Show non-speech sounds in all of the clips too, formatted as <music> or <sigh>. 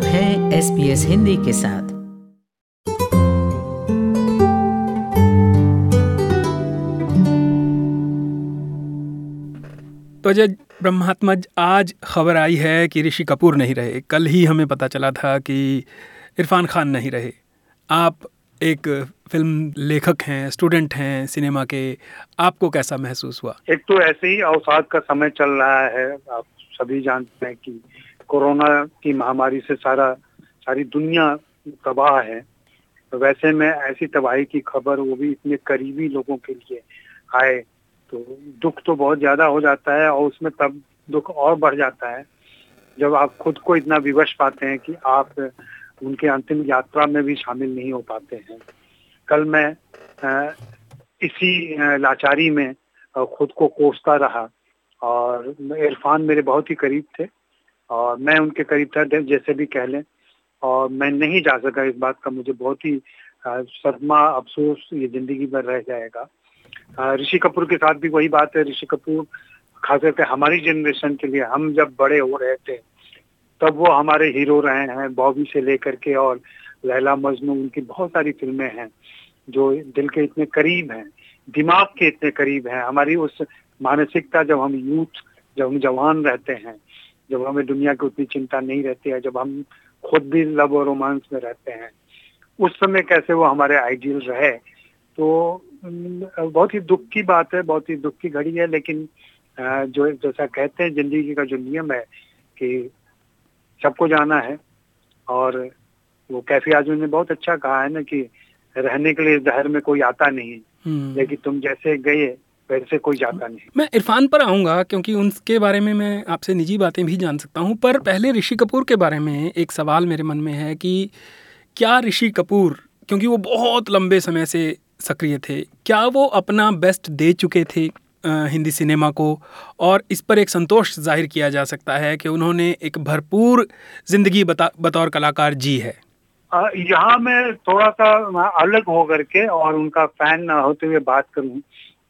आप हैं S P S Hindi के साथ। तो अजय ब्रह्मात्मज आज खबर आई है कि ऋषि कपूर नहीं रहे। कल ही हमें पता चला था कि इरफान खान नहीं रहे। आप एक फ़िल्म लेखक हैं स्टूडेंट हैं सिनेमा के। आपको कैसा महसूस हुआ? एक तो ऐसे ही अवसाद का समय चल रहा है। आप सभी जानते हैं कि कोरोना की महामारी से सारा, सारी दुनिया तबाह है। तो वैसे में ऐसी तबाही की खबर वो भी इतने करीबी लोगों के लिए आए तो दुख तो बहुत ज़्यादा हो जाता है और उसमें तब दुख और बढ़ जाता है। जब आप खुद को इतना विवश पाते हैं कि आप उनके अंतिम यात्रा में भी शामिल नहीं हो पाते हैं। कल मैं इसी लाचारी में खुद को कोसता रहा और इरफान मेरे बहुत ही करीब थे। और मैं उनके करीब था जैसे भी कह लें। और मैं नहीं जा सका इस बात का, मुझे बहुत ही सदमा अफसोस ये ज़िंदगी भर रह जाएगा। ऋषि कपूर के साथ भी वही बात है, ऋषि कपूर खास करके हमारी जनरेशन के लिए, हम जब बड़े हो रहे थे, तब वो हमारे हीरो रहे हैं, बॉबी से लेकर के और लैला मजनू, उनकी बहुत सारी फ़िल्में हैं, जो दिल के इतने करीब हैं, दिमाग के इतने करीब हैं। हमारी उस मानसिकता जब हम यूथ, जब हम जवान रहते हैं जब हमें दुनिया की उतनी चिंता नहीं रहती है जब हम खुद भी लव और रोमांस में रहते हैं उस समय कैसे वो हमारे आइडियल रहे तो बहुत ही दुख की बात है बहुत ही दुख की घड़ी है लेकिन जो जैसा कहते हैं ज़िंदगी का जो नियम है कि सबको जाना है और वो कैफी आजमी ने बहुत अच्छा कहा है ना कि रहने के लिए इस शहर में कोई आता नहीं हम्म। लेकिन तुम जैसे गए वैसे कोई जाता नहीं। मैं इरफान पर आऊँगा क्योंकि उनके बारे में मैं आपसे निजी बातें भी जान सकता हूँ। पर पहले ऋषि कपूर के बारे में एक सवाल मेरे मन में है कि क्या ऋषि कपूर क्योंकि वो बहुत लंबे समय से सक्रिय थे क्या वो अपना बेस्ट दे चुके थे हिंदी सिनेमा को? और इस पर एक संतोष ज़ाहिर किया जा सकता है कि उन्होंने एक भरपूर ज़िंदगी बतौर कलाकार जी है। यहाँ मैं थोड़ा सा अलग हो करके और उनका फ़ैन होते हुए बात करूँ।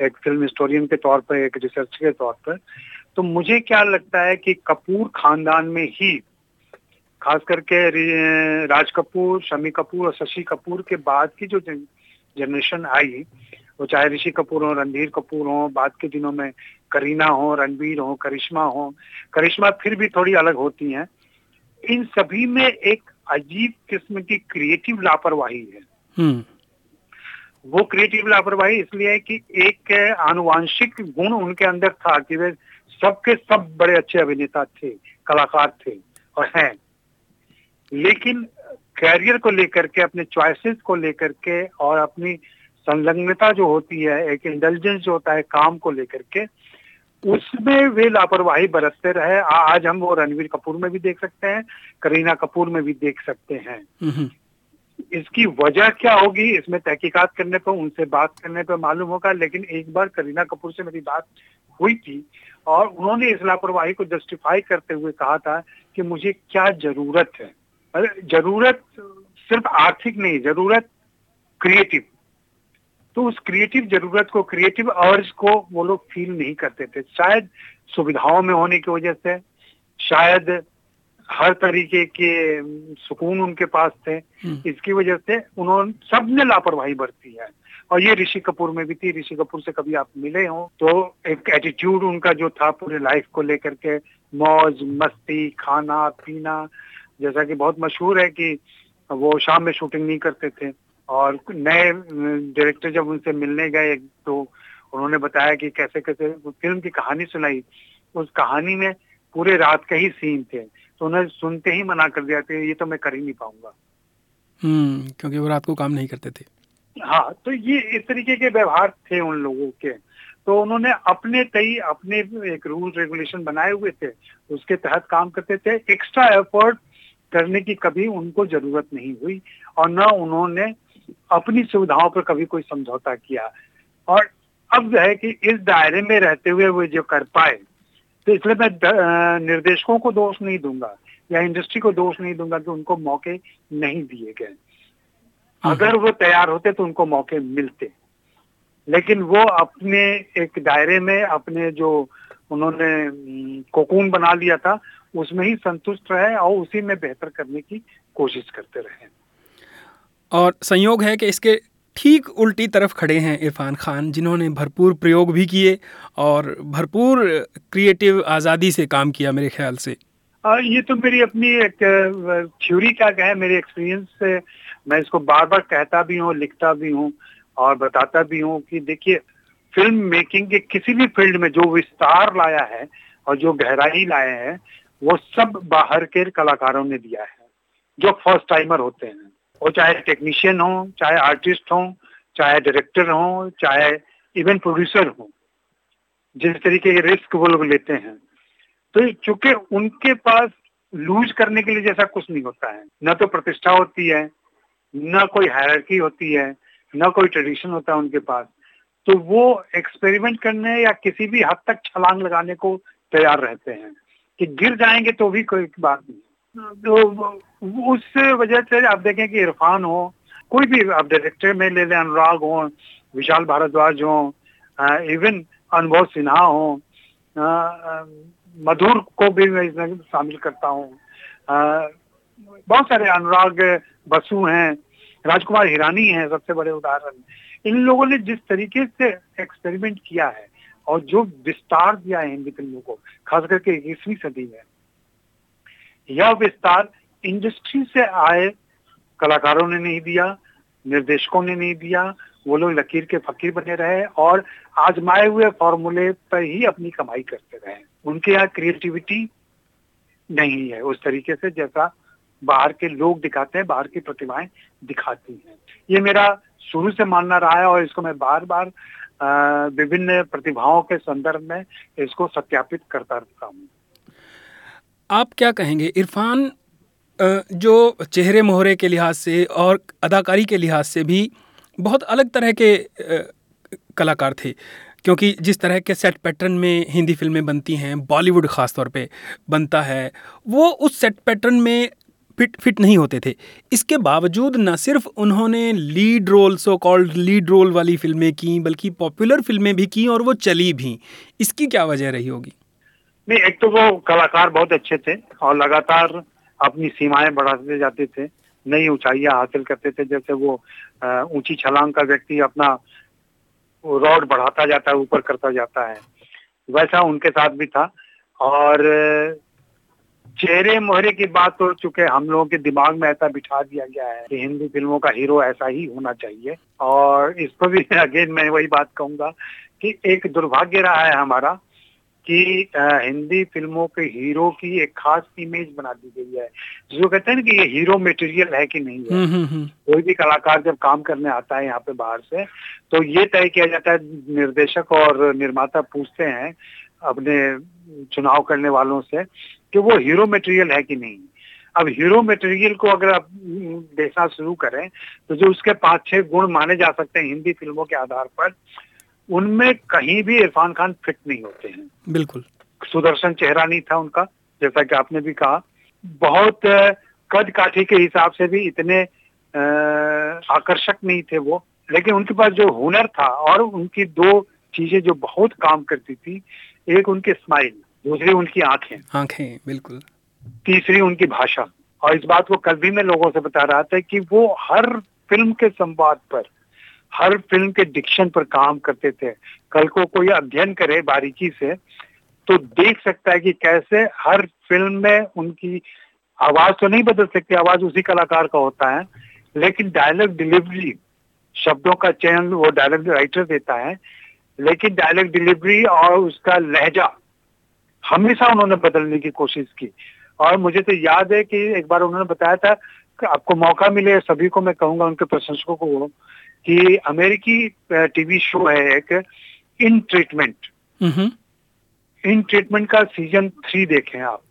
एक फ़िल्म हिस्टोरियन के तौर पर, एक रिसर्च के तौर पर तो मुझे क्या लगता है कि कपूर खानदान में ही, खास करके राज कपूर, शमी कपूर और शशि कपूर के बाद की जो जनरेशन आई, वो चाहे ऋषि कपूर हो, रणधीर कपूर हो, बाद के दिनों में करीना हो, रणबीर हो, करिश्मा हो, करिश्मा फिर भी थोड़ी अलग होती हैं इन सभी में एक अजीब किस्म की क्रिएटिव लापरवाही है हम्म। वो क्रिएटिव लापरवाही इसलिए है कि एक, आनुवांशिक गुण उनके अंदर था कि वे सबके सब बड़े अच्छे अभिनेता थे, कलाकार थे और हैं। लेकिन कैरियर को लेकर के, अपने चॉइसेस को लेकर के और अपनी संलग्नता जो होती है, एक इंटेलिजेंस जो होता है काम को लेकर के, उसमें वे लापरवाही बरतते रहे। आज हम वो रणवीर कपूर में भी देख सकते हैं, करीना कपूर में भी देख सकते हैं। इसकी वजह क्या होगी, इसमें तहकीकात करने पर उनसे बात करने पर मालूम होगा, लेकिन एक बार करीना कपूर से मेरी बात हुई थी और उन्होंने इस लापरवाही को जस्टिफाई करते हुए कहा था कि मुझे क्या ज़रूरत है। ज़रूरत सिर्फ़ आर्थिक नहीं, ज़रूरत क्रिएटिव तो उस क्रिएटिव ज़रूरत को क्रिएटिव अर्ज़ को वो लोग फील नहीं करते थे। शायद सुविधाओं में होने की वजह से, शायद हर तरीके के सुकून उनके पास थे। हम्म। इसकी वजह से उन्होंने सबने लापरवाही बरती है। और ये ऋषि कपूर में भी थी। ऋषि कपूर से कभी आप मिले हो तो एक एटीट्यूड उनका जो था पूरे लाइफ को लेकर के मौज मस्ती खाना पीना जैसा कि बहुत मशहूर है कि वो शाम में शूटिंग नहीं करते थे। और नए डायरेक्टर जब उनसे मिलने गए तो उन्होंने बताया कि कैसे कैसे फ़िल्म की कहानी सुनाई। उस कहानी में पूरे रात के ही सीन थे। तो उन्हें सुनते ही मना कर दिया ये तो मैं कर ही नहीं पाऊँगा। हम्म क्योंकि वो रात को काम नहीं करते थे। हाँ तो ये इस तरीके के व्यवहार थे उन लोगों के। तो उन्होंने अपने कई अपने एक रूल रेगुलेशन बनाए हुए थे। उसके तहत काम करते थे। एक्स्ट्रा एफर्ट करने की कभी उनको ज़रूरत नहीं हुई और न उन्होंने अपनी सुविधाओं पर कभी कोई समझौता किया। और अब है कि इस दायरे में रहते हुए वो जो कर पाए तो इसलिए मैं निर्देशकों को दोष नहीं दूँगा या इंडस्ट्री को दोष नहीं दूँगा कि उनको मौके नहीं दिए गए। हम्म। अगर वो तैयार होते तो उनको मौके मिलते। लेकिन वो अपने एक दायरे में अपने जो उन्होंने कोकून बना लिया था उसमें ही संतुष्ट रहे और उसी में बेहतर करने की कोशिश करते रहे। और संयोग है कि इसके ठीक उल्टी तरफ़ खड़े हैं इरफान खान जिन्होंने भरपूर प्रयोग भी किए और भरपूर क्रिएटिव आज़ादी से काम किया मेरे ख्याल से। आ, ये तो मेरी अपनी एक थ्योरी क्या कहे मेरे एक्सपीरियंस से। मैं इसको बार बार कहता भी हूँ लिखता भी हूँ और बताता भी हूँ कि देखिए फ़िल्म मेकिंग के किसी भी फ़ील्ड में जो विस्तार लाया है और जो गहराई लाए हैं वो सब बाहर के कलाकारों ने दिया है जो फ़र्स्ट टाइमर होते हैं। वो चाहे टेक्नीशियन हो, चाहे आर्टिस्ट हो, चाहे डायरेक्टर हो, चाहे इवेंट प्रोड्यूसर हो, जिस तरीके के रिस्क वो लोग लेते हैं। तो चूँकि उनके पास लूज करने के लिए जैसा कुछ नहीं होता है, न तो प्रतिष्ठा होती है, न कोई हायरकी होती है, न कोई ट्रेडिशन होता है उनके पास तो वो एक्सपेरिमेंट करने या किसी भी हद तक छलांग लगाने को तैयार रहते हैं। कि गिर जाएँगे तो भी कोई बात नहीं। उस वजह से आप देखें कि इरफान हो, कोई भी आप डायरेक्टर में ले लें, अनुराग हो, विशाल भारद्वाज हो इवन अनुभव सिन्हा हो मधुर को भी मैं इसमें शामिल करता हूँ। बहुत सारे अनुराग बसु हैं, राजकुमार हिरानी हैं, सबसे बड़े उदाहरण। इन लोगों ने जिस तरीके से एक्सपेरिमेंट किया है, और जो विस्तार दिया है हिंदी फ़िल्मों को खास करके इक्कीसवीं सदी में यह विस्तार इंडस्ट्री से आए कलाकारों ने नहीं दिया, निर्देशकों ने नहीं दिया, वो लोग लकीर के फकीर बने रहे और आजमाए हुए फॉर्मूले पर ही अपनी कमाई करते रहे। उनके यहाँ क्रिएटिविटी नहीं है उस तरीके से, जैसा बाहर के लोग दिखाते हैं, बाहर की प्रतिभाएँ दिखाती हैं। ये मेरा शुरू से मानना रहा है और इसको मैं बार बार विभिन्न प्रतिभाओं के संदर्भ में इसको सत्यापित करता रहता हूँ। आप क्या कहेंगे? इरफान जो चेहरे मोहरे के लिहाज से और अदाकारी के लिहाज से भी बहुत अलग तरह के कलाकार थे। क्योंकि जिस तरह के सेट पैटर्न में हिंदी फ़िल्में बनती हैं बॉलीवुड ख़ास तौर पे बनता है, वो उस सेट पैटर्न में फिट फिट नहीं होते थे। इसके बावजूद न सिर्फ़ उन्होंने lead role so called lead role वाली फ़िल्में की, बल्कि पॉपुलर फ़िल्में भी की और वो चली भी। इसकी क्या वजह रही होगी? नहीं, एक तो वो कलाकार बहुत अच्छे थे और लगातार अपनी सीमाएँ बढ़ाते जाते थे, नई ऊंचाइयाँ हासिल करते थे, जैसे वो ऊँची छलांग का व्यक्ति अपना रॉड बढ़ाता जाता है, ऊपर करता जाता है। वैसा उनके साथ भी था। और, चेहरे मोहरे की बात तो चुके हम लोगों के दिमाग में ऐसा बिठा दिया गया है कि हिंदी फ़िल्मों का हीरो ऐसा ही होना चाहिए। और इस पर भी <laughs> अगेन मैं वही बात कहूँगा कि एक दुर्भाग्य रहा है हमारा कि हिंदी फ़िल्मों के हीरो की एक खास इमेज बना दी गई है। जो कहते हैं कि ये हीरो मटेरियल है कि नहीं है। हम्म, हम्म, हम्म। कोई भी कलाकार जब काम करने आता है यहाँ पे बाहर से तो ये तय किया जाता है निर्देशक और निर्माता पूछते हैं अपने चुनाव करने वालों से कि वो हीरो मटेरियल है कि नहीं। अब हीरो मटेरियल को अगर आप देखना शुरू करें तो जो उसके पाँच छह गुण माने जा सकते हैं हिंदी फ़िल्मों के आधार पर उनमें कहीं भी इरफान खान फिट नहीं होते हैं। बिल्कुल। सुदर्शन चेहरा नहीं था उनका जैसा कि आपने भी कहा। बहुत कद काठी के हिसाब से भी इतने आकर्षक नहीं थे वो। लेकिन उनके पास जो हुनर था और उनकी दो चीज़ें जो बहुत काम करती थी एक उनकी स्माइल दूसरी उनकी आँखें। आँखें बिल्कुल। तीसरी उनकी भाषा। और इस बात को कल भी मैं लोगों से बता रहा था कि वो हर फ़िल्म के संवाद पर हर फ़िल्म के डिक्शन पर काम करते थे। कल को कोई अध्ययन करे बारीकी से तो देख सकता है कि कैसे हर फ़िल्म में उनकी आवाज़ तो नहीं बदल सकती, आवाज़ उसी कलाकार का होता है। लेकिन डायलॉग डिलीवरी शब्दों का चयन वो डायलॉग राइटर देता है। लेकिन डायलॉग डिलीवरी और उसका लहजा हमेशा उन्होंने बदलने की कोशिश की। और मुझे तो याद है कि एक बार उन्होंने बताया था कि आपको मौका मिले, सभी को मैं कहूँगा, उनके प्रशंसकों को कि अमेरिकी टीवी शो है एक इन ट्रीटमेंट। इन ट्रीटमेंट का सीज़न थ्री देखें आप।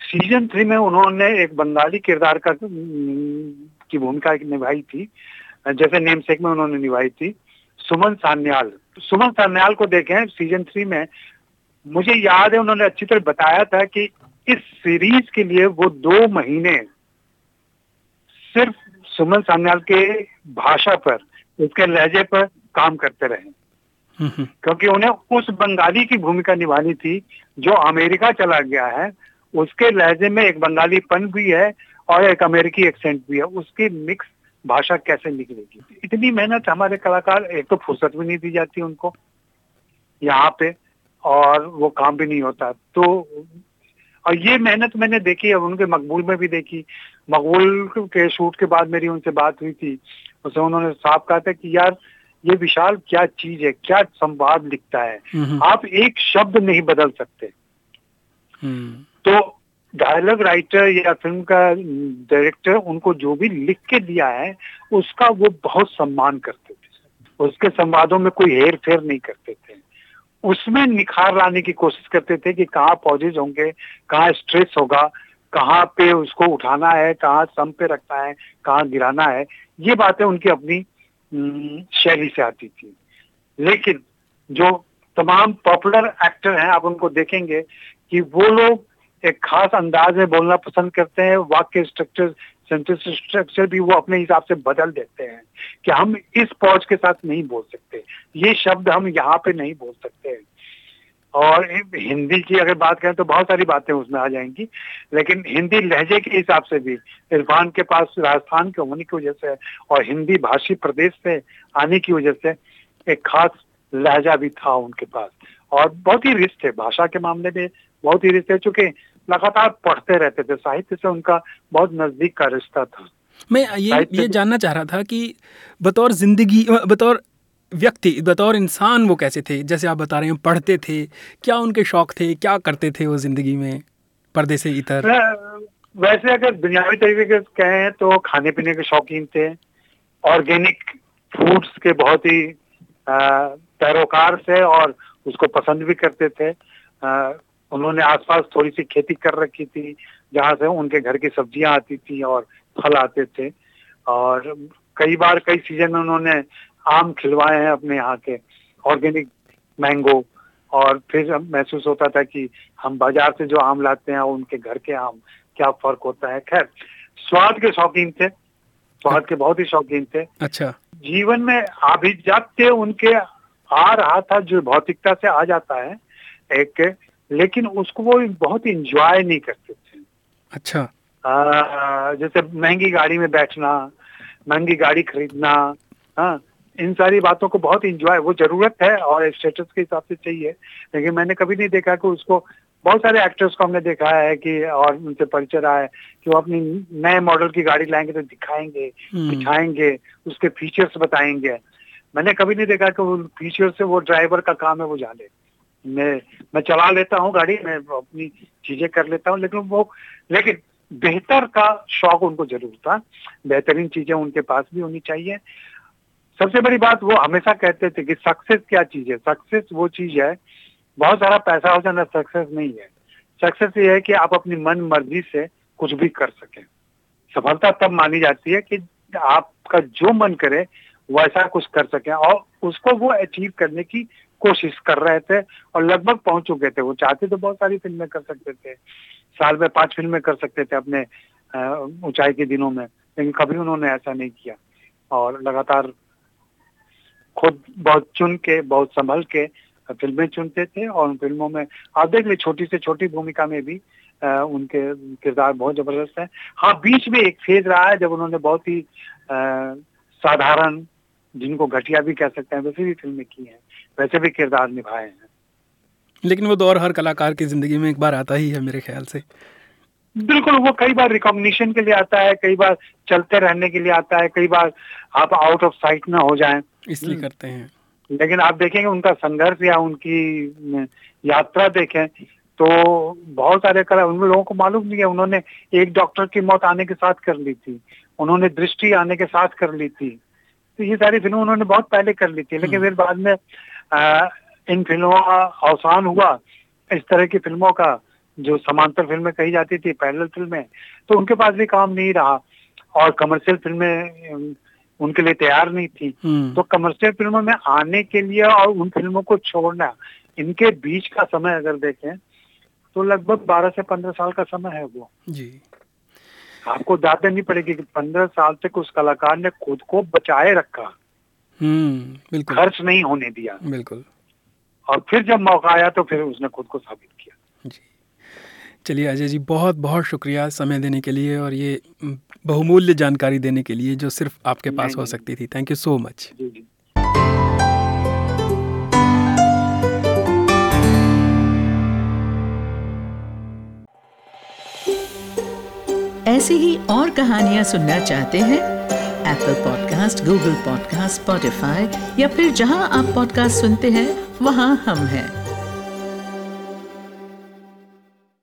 सीज़न थ्री में उन्होंने एक बंगाली किरदार का की भूमिका निभाई थी। जैसे नेम सेक में उन्होंने निभाई थी। सुमन सान्याल। सुमन सान्याल को देखें सीज़न थ्री में। मुझे याद है उन्होंने अच्छी तरह बताया था कि इस सीरीज़ के लिए वो दो महीने सिर्फ़ सुमन सान्याल के भाषा पर उसके लहजे पर काम करते रहे। हम्म, हम्म। क्योंकि उन्हें उस बंगाली की भूमिका निभानी थी जो अमेरिका चला गया है उसके लहजे में एक बंगालीपन भी है और एक अमेरिकी एक्सेंट भी है। उसकी मिक्स भाषा कैसे निकलेगी? इतनी मेहनत हमारे कलाकार एक तो फुर्सत भी नहीं दी जाती उनको यहाँ पे और वो काम भी नहीं होता। तो और ये मेहनत मैंने देखी है उनके मकबूल में भी देखी। मकबूल के शूट के बाद मेरी उनसे बात हुई थी। उसमें उन्होंने साफ़ कहा था कि यार ये विशाल क्या चीज़ है क्या संवाद लिखता है। आप एक शब्द नहीं बदल सकते। हम्म, तो डायलॉग राइटर या फ़िल्म का डायरेक्टर उनको जो भी लिख के दिया है उसका वो बहुत सम्मान करते थे। उसके संवादों में कोई हेर फेर नहीं करते थे। उसमें निखार लाने की कोशिश करते थे कि कहाँ पॉजेज होंगे, कहाँ स्ट्रेस होगा, कहाँ पे उसको उठाना है, कहाँ सम पे रखना है, कहाँ गिराना है, ये बातें उनकी अपनी शैली से आती थी। लेकिन जो तमाम पॉपुलर एक्टर हैं, आप उनको देखेंगे कि वो लोग एक खास अंदाज में बोलना पसंद करते हैं, वाक्य स्ट्रक्चर सेंटेंस स्ट्रक्चर भी वो अपने हिसाब से बदल देते हैं कि हम इस पॉज के साथ नहीं बोल सकते। ये शब्द हम यहाँ पे नहीं बोल सकते। हैं और हिंदी की अगर बात करें तो बहुत सारी बातें उसमें आ जाएँगी, लेकिन हिंदी लहजे के हिसाब से भी इरफान के पास, राजस्थान के होने की वजह से और हिंदी भाषी प्रदेश से आने की वजह से एक खास लहजा भी था उनके पास। और बहुत ही रिश्ते थे, भाषा के मामले में बहुत ही रिश्ते चूँकि लगातार पढ़ते रहते थे। साहित्य से उनका बहुत नज़दीक का रिश्ता था। मैं ये ये जानना चाह रहा था कि बतौर ज़िंदगी बतौर व्यक्ति बतौर इंसान वो कैसे थे? जैसे आप बता रहे हैं पढ़ते थे। क्या उनके शौक थे? क्या करते थे वो ज़िंदगी में? पर्दे से इतर। वैसे अगर दुनियावी तरीके से कहें तो खाने पीने के शौकीन थे। ऑर्गेनिक फूड्स के बहुत ही पैरोकार थे और उसको पसंद भी करते थे। उन्होंने आसपास थोड़ी सी खेती कर रखी थी जहाँ से उनके घर की सब्ज़ियाँ आती थी और फल आते थे। और कई बार कई सीज़न में उन्होंने आम खिलवाए हैं अपने यहाँ के ऑर्गेनिक मैंगो। और फिर महसूस होता था कि हम बाज़ार से जो आम लाते हैं उनके घर के आम क्या फ़र्क होता है? खैर स्वाद के शौकीन थे। स्वाद के बहुत ही शौकीन थे। अच्छा। जीवन में अभिजात्य उनके आ रहा था जो भौतिकता से आ जाता है एक लेकिन उसको वो बहुत इंजॉय नहीं करते थे। अच्छा। आ, जैसे महँगी गाड़ी में बैठना महँगी गाड़ी खरीदना हाँ इन सारी बातों को बहुत इंजॉय वो ज़रूरत है और स्टेटस के हिसाब से चाहिए। लेकिन मैंने कभी नहीं देखा कि उसको बहुत सारे एक्टर्स को हमने देखा है कि और उनसे परिचय रहा है कि वो अपनी नए मॉडल की गाड़ी लाएँगे तो दिखाएँगे हम्म। दिखाएँगे उसके फीचर्स बताएँगे। मैंने कभी नहीं देखा कि वो फीचर से वो ड्राइवर का काम है वो जाने। मैं मैं चला लेता हूँ गाड़ी, मैं अपनी चीज़ें कर लेता हूँ, लेकिन वो, लेकिन बेहतर का शौक उनको ज़रूर था। बेहतरीन चीज़ें उनके पास भी होनी चाहिए। सबसे बड़ी बात वो हमेशा कहते थे कि सक्सेस क्या चीज़ है? सक्सेस वो चीज़ है, बहुत सारा पैसा हो जाना सक्सेस नहीं है। सक्सेस ये है कि आप अपनी मन मर्ज़ी से कुछ भी कर सकें। सफलता तब मानी जाती है कि आपका जो मन करे वैसा कुछ कर सके और उसको वो अचीव करने की कोशिश कर रहे थे और लगभग पहुँच चुके थे। वो चाहते तो बहुत सारी फ़िल्में कर सकते थे। साल में पाँच फ़िल्में कर सकते थे अपने ऊंचाई के दिनों में लेकिन कभी उन्होंने ऐसा नहीं किया। और लगातार खुद बहुत चुन के बहुत संभल के फ़िल्में चुनते थे और उन फ़िल्मों में आप देख ली छोटी से छोटी भूमिका में भी आ, उनके किरदार बहुत ज़बरदस्त है। हाँ बीच में एक फ़ेज़ रहा है जब उन्होंने बहुत ही साधारण जिनको घटिया भी कह सकते हैं वैसे भी फ़िल्में की हैं। वैसे भी किरदार निभाए हैं। लेकिन वो दौर हर कलाकार की ज़िंदगी में एक बार आता ही है मेरे ख्याल से। बिल्कुल वो कई बार रिकॉग्निशन के लिए आता है कई बार चलते रहने के लिए आता है कई बार आप आउट ऑफ़ साइट ना हो जाएँ। इसलिए हम्म। करते हैं। लेकिन आप देखेंगे उनका संघर्ष या उनकी यात्रा देखें तो बहुत सारे कला उन लोगों को मालूम नहीं है उन्होंने एक डॉक्टर की मौत आने के साथ कर ली थी। उन्होंने दृष्टि आने के साथ कर ली थी। तो ये सारी फ़िल्में उन्होंने बहुत पहले कर ली थी लेकिन हम्म। फिर बाद में आ, इन फ़िल्मों का अवसान हुआ इस तरह की फ़िल्मों का जो समांतर फ़िल्में कही जाती थी पैरल फ़िल्में तो उनके पास भी काम नहीं रहा और कमर्शियल फ़िल्में उनके लिए तैयार नहीं थी हम्म। तो कमर्शियल फ़िल्मों में आने के लिए और उन फ़िल्मों को छोड़ना इनके बीच का समय अगर देखें तो लगभग बारह से पंद्रह साल का समय है वो जी आपको दाद देनी पड़ेगी कि पंद्रह साल तक उस कलाकार ने खुद को बचाए रखा। हम्म बिल्कुल। खर्च नहीं होने दिया। बिल्कुल। और फिर जब मौका आया तो फिर उसने खुद को साबित किया। जी। चलिए अजय जी बहुत बहुत शुक्रिया समय देने के लिए और ये बहुमूल्य जानकारी देने के लिए जो सिर्फ़ आपके पास हो सकती थी। थैंक यू सो मच जी जी। ऐसी ही और कहानियाँ सुनना चाहते हैं? Apple podcast Google podcast Spotify या फिर जहाँ आप पॉडकास्ट सुनते हैं, वहाँ हम हैं।